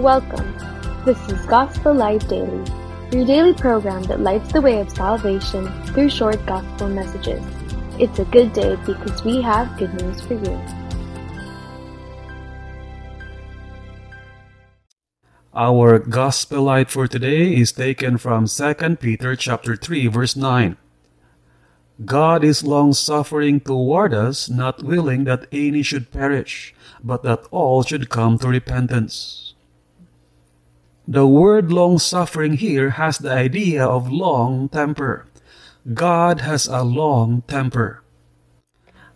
Welcome. This is Gospel Light Daily, your daily program that lights the way of salvation through short gospel messages. It's a good day because we have good news for you. Our gospel light for today is taken from 2 Peter chapter 3 verse 9. God is long suffering toward us, not willing that any should perish, but that all should come to repentance. The word long suffering here has the idea of long temper. God has a long temper.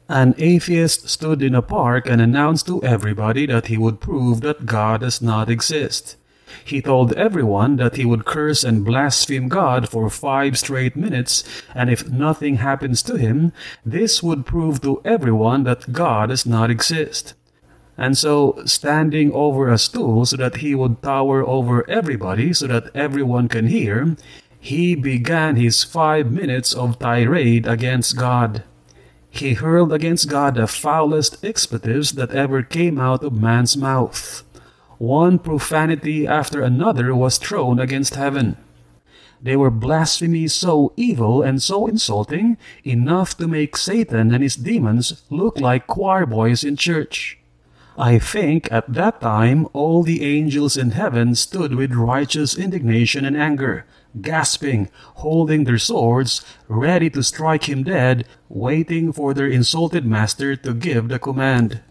An atheist stood in a park and announced to everybody that he would prove that God does not exist. He told everyone that he would curse and blaspheme God for five straight minutes, and if nothing happens to him, this would prove to everyone that God does not exist. And so, standing over a stool so that he would tower over everybody so that everyone can hear, he began his five minutes of tirade against God. He hurled against God the foulest expletives that ever came out of man's mouth. One profanity after another was thrown against heaven. They were blasphemies so evil and so insulting, enough to make Satan and his demons look like choir boys in church. I think at that time all the angels in heaven stood with righteous indignation and anger, gasping, holding their swords, ready to strike him dead, waiting for their insulted master to give the command.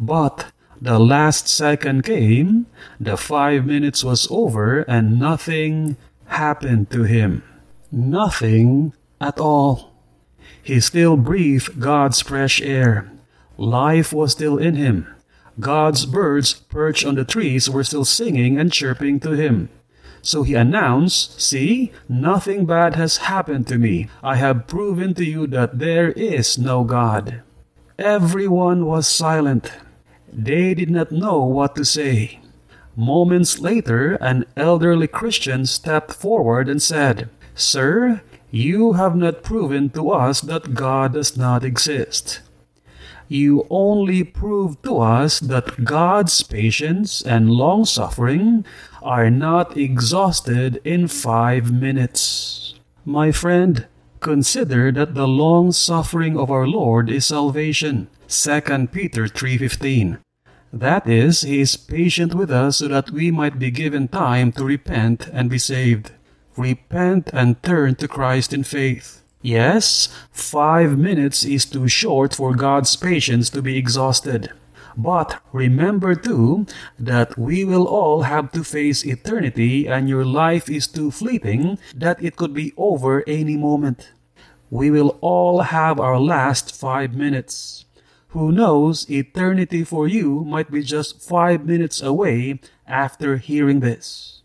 But the last second came, the five minutes was over, and nothing happened to him. Nothing at all. He still breathed God's fresh air. Life was still in him. God's birds perched on the trees were still singing and chirping to him. So he announced, See, nothing bad has happened to me. I have proven to you that there is no God. Everyone was silent. They did not know what to say. Moments later, an elderly Christian stepped forward and said, Sir, you have not proven to us that God does not exist. You only prove to us that God's patience and long suffering are not exhausted in five minutes. My friend, consider that the long suffering of our Lord is salvation. 2 Peter 3:15. That is, he is patient with us so that we might be given time to repent and be saved. Repent and turn to Christ in faith. Yes, five minutes is too short for God's patience to be exhausted. But remember too that we will all have to face eternity and your life is too fleeting that it could be over any moment. We will all have our last five minutes. Who knows, eternity for you might be just five minutes away after hearing this.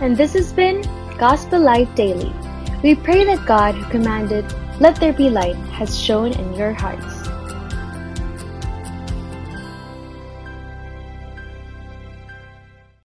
And this has been Gospel Light Daily. We pray that God who commanded, Let there be light, has shone in your hearts.